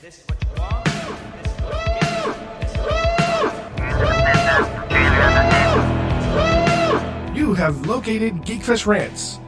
This is what you want. You have located Geekfest Rants,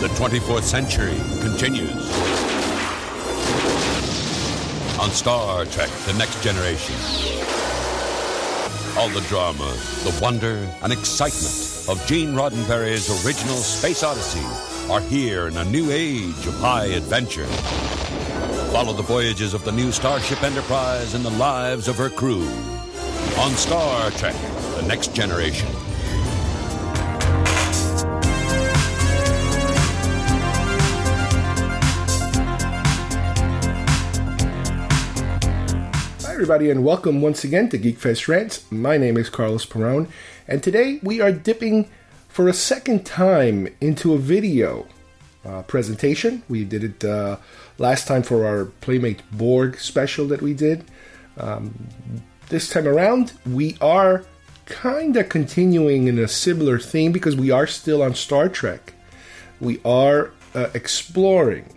The 24th century continues. On Star Trek The Next Generation. All the drama, the wonder, and excitement of Gene Roddenberry's original Space Odyssey are here in a new age of high adventure. Follow the voyages of the new Starship Enterprise and the lives of her crew. On Star Trek The Next Generation. Everybody, and welcome once again to Geekfest Rants. My name is Carlos Perone, and today we are dipping for a second time into a video uh, presentation. We did it uh, last time for our Playmate Borg special that we did. Um, this time around, we are kind of continuing in a similar theme because we are still on Star Trek. We are uh, exploring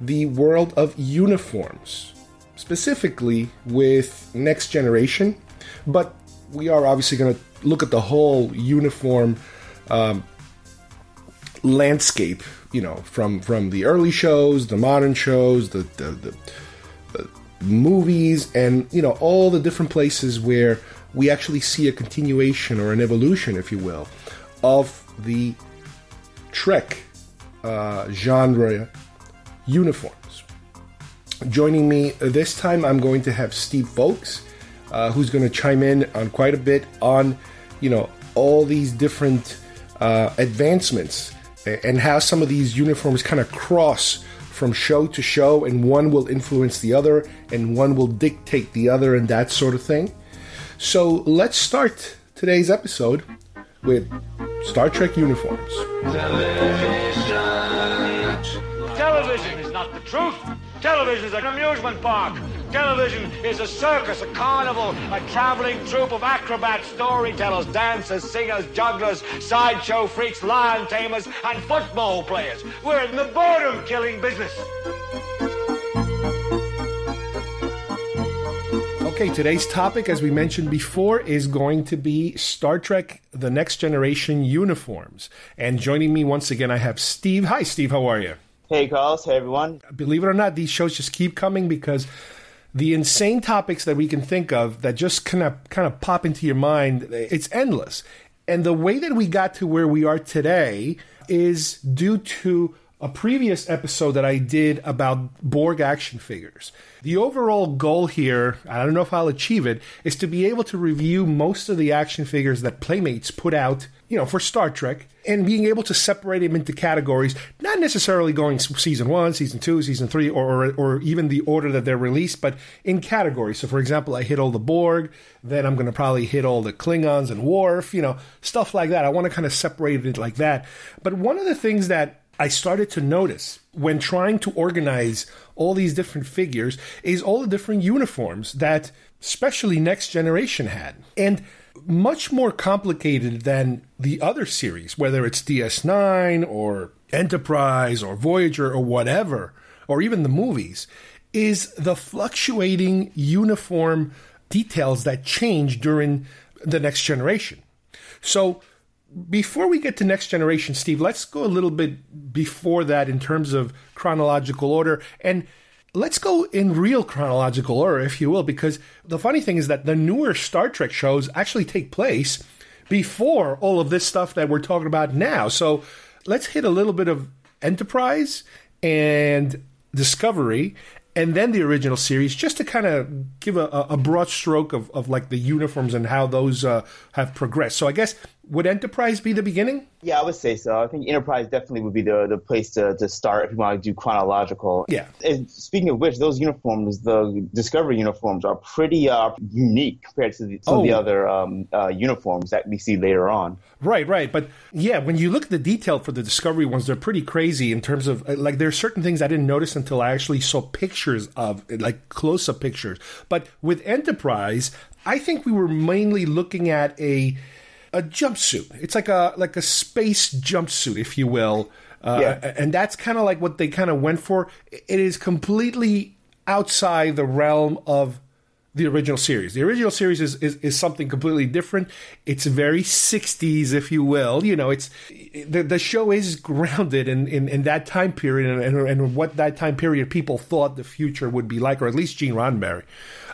the world of uniforms, specifically with Next Generation. But we are obviously going to look at the whole uniform um, landscape. You know, from from the early shows, the modern shows, the the, the the movies, and you know all the different places where we actually see a continuation or an evolution, if you will, of the Trek uh, genre uniforms. Joining me this time, I'm going to have Steve Folks, uh, who's going to chime in on quite a bit on, you know, all these different uh, advancements and how some of these uniforms kind of cross from show to show, and one will influence the other, and one will dictate the other, and that sort of thing. So let's start today's episode with Star Trek uniforms. Television is not the truth. Television is an amusement park. Television is a circus, a carnival, a traveling troupe of acrobats, storytellers, dancers, singers, jugglers, sideshow freaks, lion tamers, and football players. We're in the boredom killing business. Okay, today's topic, as we mentioned before, is going to be Star Trek The Next Generation uniforms. And joining me once again, I have Steve. Hi, Steve, how are you? Hey, Carlos. Hey, everyone. Believe it or not, these shows just keep coming because the insane topics that we can think of that just kind of kind of pop into your mind, it's endless. And the way that we got to where we are today is due to a previous episode that I did about Borg action figures. The overall goal here, I don't know if I'll achieve it, is to be able to review most of the action figures that Playmates put out, you know, for Star Trek, and being able to separate them into categories, not necessarily going season one, season two, season three, or, or, or even the order that they're released, but in categories. So, for example, I hit all the Borg, then I'm going to probably hit all the Klingons and Worf, you know, stuff like that. I want to kind of separate it like that. But one of the things that I started to notice when trying to organize all these different figures is all the different uniforms that especially Next Generation had. And much more complicated than the other series, whether it's DS9 or Enterprise or Voyager or whatever, or even the movies, is the fluctuating uniform details that change during the next generation. So, before we get to next generation, Steve, let's go a little bit before that in terms of chronological order. And let's go in real chronological order, if you will, because the funny thing is that the newer Star Trek shows actually take place before all of this stuff that we're talking about now. So let's hit a little bit of Enterprise and Discovery. And then the original series, just to kind of give a, a broad stroke of, of like the uniforms and how those uh, have progressed. So I guess would Enterprise be the beginning? Yeah, I would say so. I think Enterprise definitely would be the the place to, to start if you want to do chronological. Yeah. And speaking of which, those uniforms, the Discovery uniforms, are pretty uh, unique compared to the, some of the Oh. other um, uh, uniforms that we see later on. Right, right. But yeah, when you look at the detail for the Discovery ones, they're pretty crazy in terms of like there are certain things I didn't notice until I actually saw pictures of like close up pictures. But with Enterprise, I think we were mainly looking at a a jumpsuit. It's like a like a space jumpsuit, if you will. Uh, Yeah. And that's kind of like what they kind of went for. It is completely outside the realm of the original series. The original series is, is, is something completely different. It's very 60s, if you will. You know, it's the, the show is grounded in, in, in that time period and, and, and what that time period people thought the future would be like, or at least Gene Roddenberry.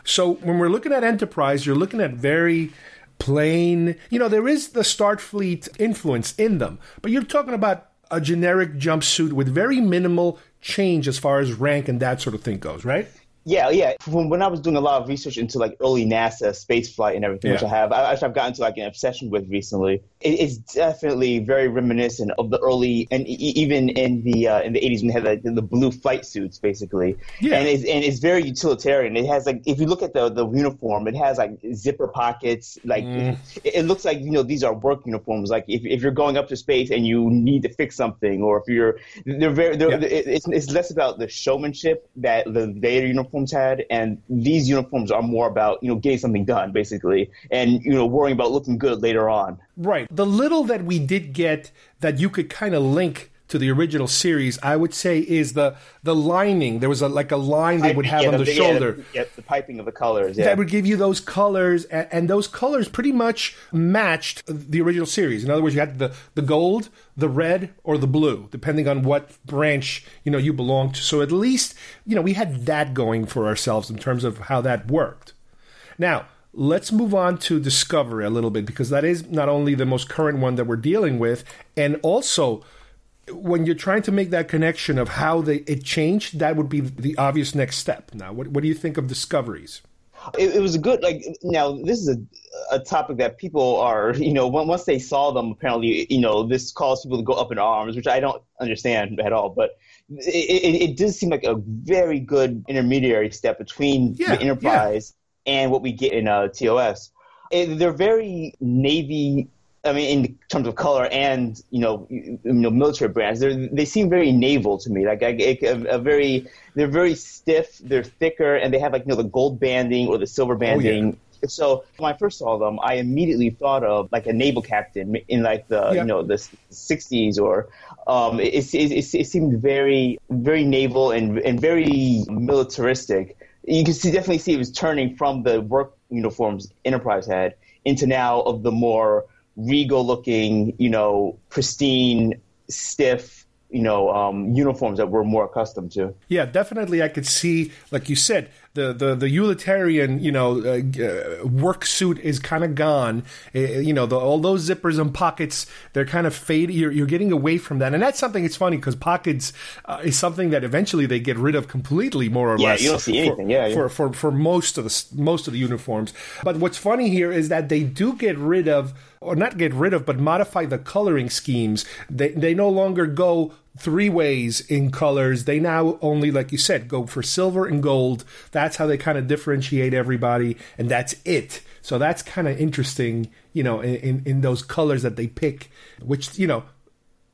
So when we're looking at Enterprise, you're looking at very plain, you know, there is the Starfleet influence in them, but you're talking about a generic jumpsuit with very minimal change as far as rank and that sort of thing goes, right? Yeah, yeah. From when I was doing a lot of research into like early NASA space flight and everything, which I have, I, which I've gotten to like an obsession with recently. It, it's definitely very reminiscent of the early, and even in the uh, in the eighties when they had like, the blue flight suits, basically. Yeah. And it's and it's very utilitarian. It has like if you look at the the uniform, it has like zipper pockets. Like Mm. it, it looks like you know these are work uniforms. Like if if you're going up to space and you need to fix something, or if you're they're very they're, Yeah. it- it's it's less about the showmanship that the Vader uniforms had, and these uniforms are more about you know getting something done basically, and you know worrying about looking good later on. Right. The little that we did get that you could kind of link to the original series, I would say, is the the lining. There was a like a line they would have Yeah, on the, yeah, shoulder. the, yeah, the piping of the colors. Yeah. That would give you those colors, and, and those colors pretty much matched the original series. In other words, you had the, the gold, the red, or the blue, depending on what branch you know you belonged to. So at least you know we had that going for ourselves in terms of how that worked. Now, let's move on to Discovery a little bit because that is not only the most current one that we're dealing with, and also when you're trying to make that connection of how they, it changed, that would be the obvious next step. Now, what, what do you think of Discoveries? it, it was a good like now this is a, a topic that people are you know on- once they saw them apparently you know this caused people to go up in arms which i don't understand at all but it, it, it does seem like a very good intermediary step between Yeah, the enterprise and what we get in uh, tos it, they're very navy I mean, in terms of color and you know, you you know, military brands, they they seem very naval to me. Like I, a, a very, they're very stiff, they're thicker, and they have like you know the gold banding or the silver banding. So when I first saw them, I immediately thought of like a naval captain in like the Yeah. you know the '60s, or um, it, it, it, it seemed very very naval and and very militaristic. You can see definitely see it was turning from the work uniforms Enterprise had into now of the more regal looking, you know, pristine, stiff, you know, um, uniforms that we're more accustomed to. Yeah, definitely. I could see, like you said, the the, the utilitarian, you know, uh, uh, work suit is kind of gone. Uh, you know, the, all those zippers and pockets, they're kind of fading. You're, you're getting away from that, and that's something. It's funny because pockets uh, is something that eventually they get rid of completely, more or Yeah, less. you don't see for- anything. Yeah, yeah. for, for for most of the most of the uniforms. But what's funny here is that they do get rid of, or not get rid of, but modify the coloring schemes. They they no longer go three ways in colors. They now only, like you said, go for silver and gold. That's how they kind of differentiate everybody, and that's it. So that's kind of interesting, you know, in, in those colors that they pick, which you know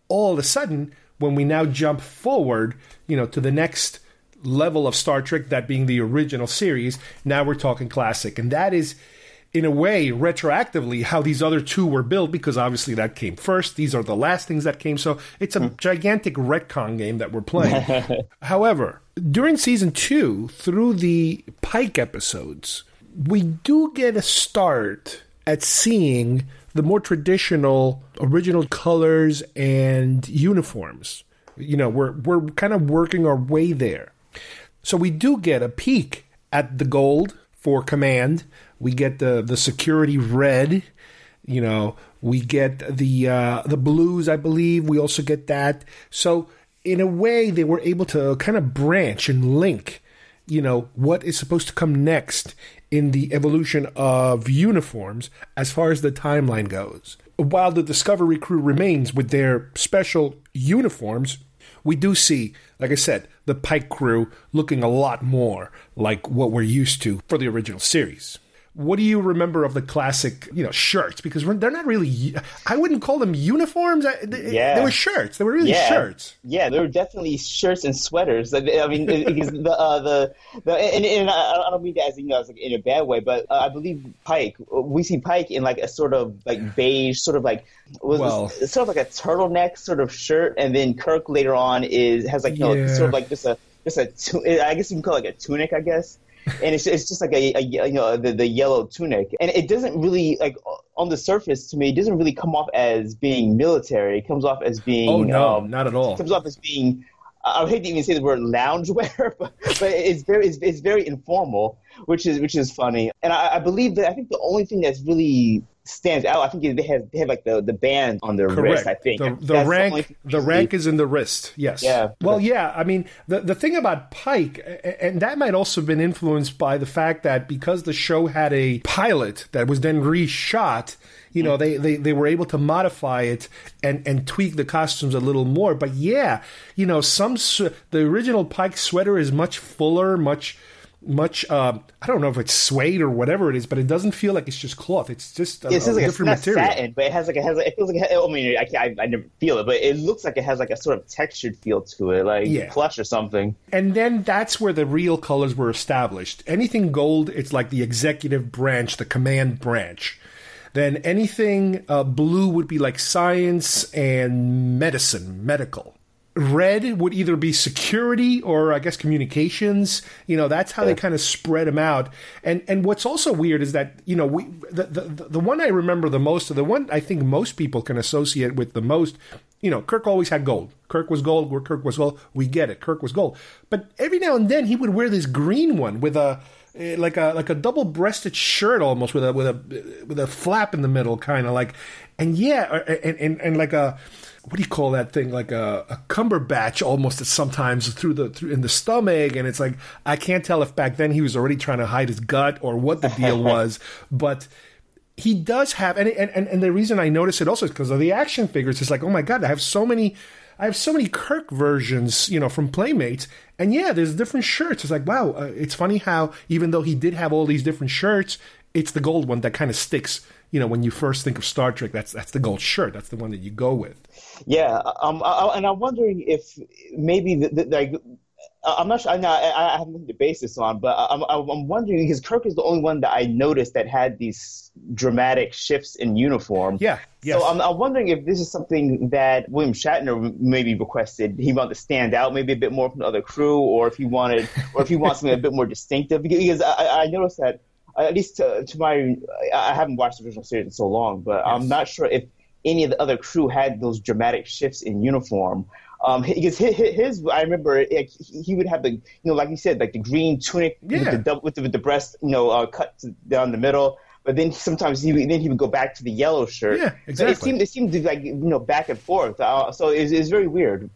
all of a sudden, when we now jump forward, you know, to the next level of Star Trek, that being the original series, now we're talking classic. And that is, in a way, retroactively how these other two were built, because obviously that came first. These are the last things that came. So it's a hmm. gigantic retcon game that we're playing. However, during season two, through the Pike episodes, we do get a start at seeing the more traditional original colors and uniforms. You know, we're we're kind of working our way there. So we do get a peek at the gold for command. We get the the security red. You know, we get the uh, the blues. I believe we also get that. So in a way, they were able to kind of branch and link. You know what is supposed to come next in the evolution of uniforms as far as the timeline goes. while the Discovery crew remains with their special uniforms, we do see, like I said, the Pike crew looking a lot more like what we're used to for the original series. What do you remember of the classic, you know, shirts? Because they're not really. I wouldn't call them uniforms. I- They, Yeah. they were shirts. They were really yeah, shirts. Yeah, they were definitely shirts and sweaters. I mean, because the uh, the, the and, and I don't mean that as you know, as like in a bad way, but uh, I believe Pike. We see Pike in like a sort of like beige, sort of like was Well- sort of like a turtleneck sort of shirt, and then Kirk later on is has like you know Yeah. sort of like just a just a I guess you can call it like a tunic, I guess. And it's, it's just like a, a you know the, the yellow tunic, and it doesn't really like on the surface to me. It doesn't really come off as being military. It comes off as being Oh no, um, not at all. It comes off as being I would hate to even say the word loungewear, but, but it's very it's, it's very informal, which is which is funny. And I, I believe that I think the only thing that's really stands out, I think they have they have like the, the band on their Correct. wrist. I think the, the rank thing the rank is in the wrist. Yes. Yeah. Well, yeah. I mean, the the thing about Pike, and that might also have been influenced by the fact that because the show had a pilot that was then reshot. You know, they, they, they were able to modify it and, and tweak the costumes a little more. But yeah, you know, some the original Pike sweater is much fuller, much much. Um, I don't know if it's suede or whatever it is, but it doesn't feel like it's just cloth. It's just a, It feels a like it's different not material. satin, but it has like it has like, it feels like it I mean I, can't, I I never feel it, but it looks like it has like a sort of textured feel to it, like Yeah. plush or something. And then that's where the real colors were established. Anything gold, it's like the executive branch, the command branch. Then anything uh, blue would be like science and medicine, medical. Red would either be security or I guess communications. You know, that's how they kind of spread them out. And and what's also weird is that you know we the, the the one I remember the most, or the one I think most people can associate with the most. You know, Kirk always had gold. Kirk was gold. Where Kirk was gold, we get it. Kirk was gold. But every now and then he would wear this green one with a eh, like a like a double breasted shirt almost with a with a with a flap in the middle, kind of like. And yeah, and, and and like a what do you call that thing like a, a cumberbatch almost sometimes through the through in the stomach and it's like i can't tell if back then he was already trying to hide his gut or what the deal was but he does have and and, and the reason i notice it also is because of the action figures it's like oh my god i have so many I have so many Kirk versions, you know, from Playmates, and yeah, there's different shirts. It's like, wow, uh, it's funny how even though he did have all these different shirts, it's the gold one that kind of sticks. You know, when you first think of Star Trek, that's that's the gold shirt. That's the one that you go with. Yeah, um, I, and I'm wondering if maybe the, the, like I'm not sure. I, I, I have nothing to base this on, but I'm, I'm wondering because Kirk is the only one that I noticed that had these dramatic shifts in uniform. Yeah, yes. So I'm, I'm wondering if this is something that William Shatner maybe requested. He wanted to stand out maybe a bit more from the other crew, or if he wanted, or if he wants something a bit more distinctive. Because, because I, I noticed that at least to, to my, I haven't watched the original series in so long, but I'm not sure if any of the other crew had those dramatic shifts in uniform. Um, because his, his, I remember like, he would have the, you know, like you said, like the green tunic Yeah. with the dou- with the, with the breast, you know, uh, cut to, down the middle. But then sometimes he would, then he would go back to the yellow shirt. Yeah, So exactly. it seemed it seemed to like you know back and forth. Uh, so it's it's very weird.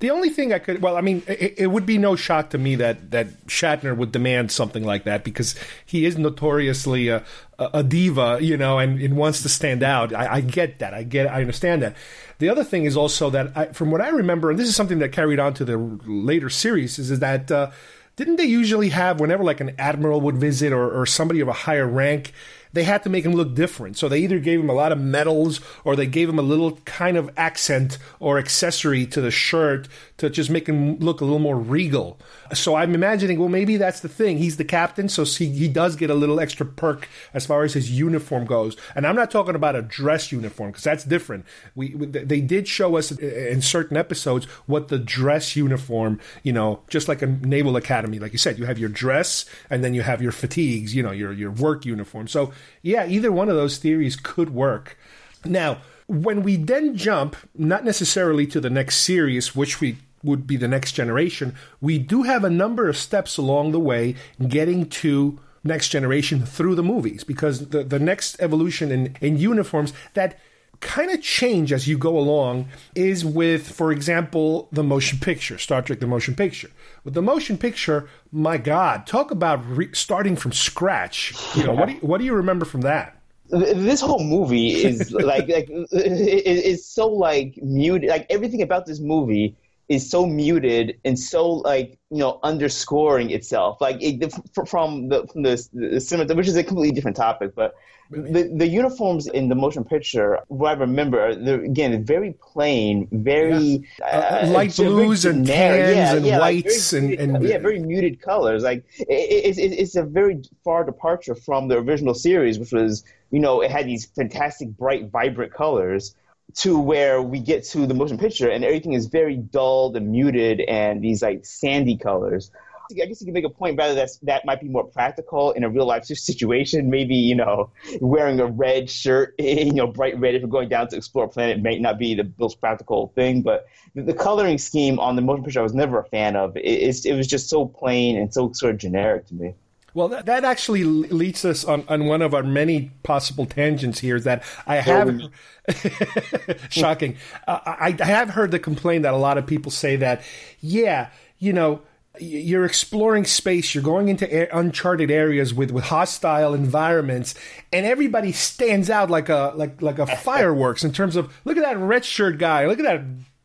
The only thing I could, well, I mean, it, it would be no shock to me that that Shatner would demand something like that because he is notoriously a, a, a diva, you know, and, and wants to stand out. I, I get that. I get. I understand that. The other thing is also that, I, from what I remember, and this is something that carried on to the later series, is, is that. Uh, didn't they usually have whenever like an admiral would visit or, or somebody of a higher rank they had to make him look different. So they either gave him a lot of medals or they gave him a little kind of accent or accessory to the shirt to just make him look a little more regal. So i'm imagining well maybe that's the thing. He's the captain so he, he does get a little extra perk as far as his uniform goes. And i'm not talking about a dress uniform because that's different. We they did show us in certain episodes what the dress uniform you know just like a naval academy like you said you have your dress and then you have your fatigues you know your your work uniform. So yeah either one of those theories could work. Now when we then jump not necessarily to the next series which we would be the next generation we do have a number of steps along the way getting to next generation through the movies because the, the next evolution in, in uniforms that kind of change as you go along is with, for example, the motion picture, Star Trek the motion picture. With the motion picture, my God, talk about re- starting from scratch. You know, what do you, what do you remember from that? this whole movie is like like it, it- it's so like muted. Like everything about this movie is so muted and so like you know underscoring itself. Like it, from the from the, the cinema, which is a completely different topic, but. The, the uniforms in the motion picture, what I remember, they're again very plain, very Uh, light just very blues and tans and like, whites very and- and- yeah, very muted colors. Like it, it, it, it's a very far departure from the original series, which was you know it had these fantastic, bright, vibrant colors. To where we get to the motion picture, and everything is very dulled and muted, and these like sandy colors. I guess you can make a point rather that that might be more practical in a real life situation. Maybe you know wearing a red shirt, you know bright red if you're going down to explore a planet may not be the most practical thing. But the, coloring scheme on the motion picture I was never a fan of. It, it was just so plain and so sort of generic to me. Well, that, that actually leads us on, on one of our many possible tangents here. Is that I have we- shocking. Uh, I, I have heard the complaint that a lot of people say that, yeah, you know, you're exploring space, you're going into a- uncharted areas with, with hostile environments, and everybody stands out like a like like a fireworks in terms of look at that red shirt guy, look at that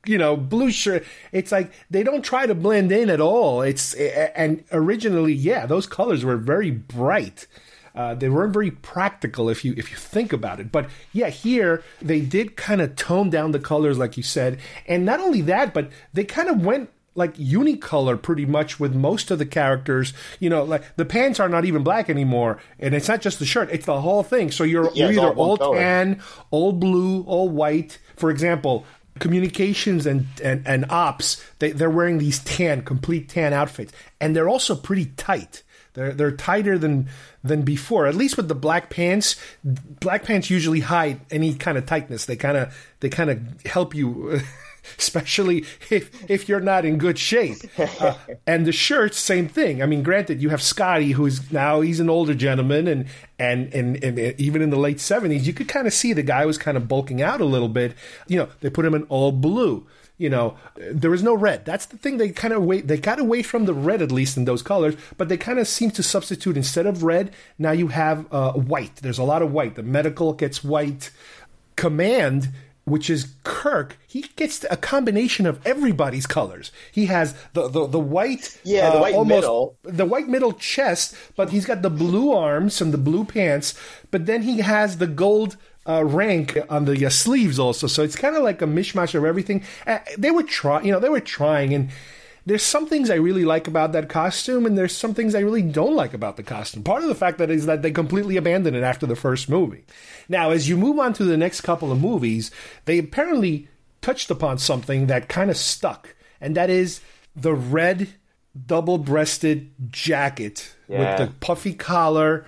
you know blue shirt. It's like they don't try to blend in at all. It's and originally, yeah, those colors were very bright. Uh, they weren't very practical if you if you think about it. But yeah, here they did kind of tone down the colors, like you said, and not only that, but they kind of went like unicolor pretty much with most of the characters. You know, like the pants are not even black anymore, and it's not just the shirt; it's the whole thing. So you're, Yeah, you're either all all tan, all blue, all white. For example. Communications and, and, and ops, they, they're wearing these tan, complete tan outfits. And they're also pretty tight. They're they're tighter than than before. At least with the black pants, black pants usually hide any kind of tightness. They kind of they kind of help you, especially if if you're not in good shape. Uh, and the shirts, same thing. I mean, granted, you have Scotty, who's now he's an older gentleman, and and and, and even in the late seventies, you could kind of see the guy was kind of bulking out a little bit. You know, they put him in all blue you know, there was no red. That's the thing. They kind of wait. They got away from the red at least in those colors, but they kind of seem to substitute instead of red. Now you have uh, white. There's a lot of white. The medical gets white. Command, which is Kirk, he gets a combination of everybody's colors. He has the the, the white, uh, Yeah, the white middle. the white middle chest, but he's got the blue arms and the blue pants. But then he has the gold uh, rank on the uh, sleeves also. So it's kind of like a mishmash of everything. Uh, they were trying, you know, they were trying, and there's some things I really like about that costume, and there's some things I really don't like about the costume. Part of the fact that is that they completely abandoned it after the first movie. Now, as you move on to the next couple of movies, they apparently touched upon something that kind of stuck, and that is the red double-breasted jacket Yeah. with the puffy collar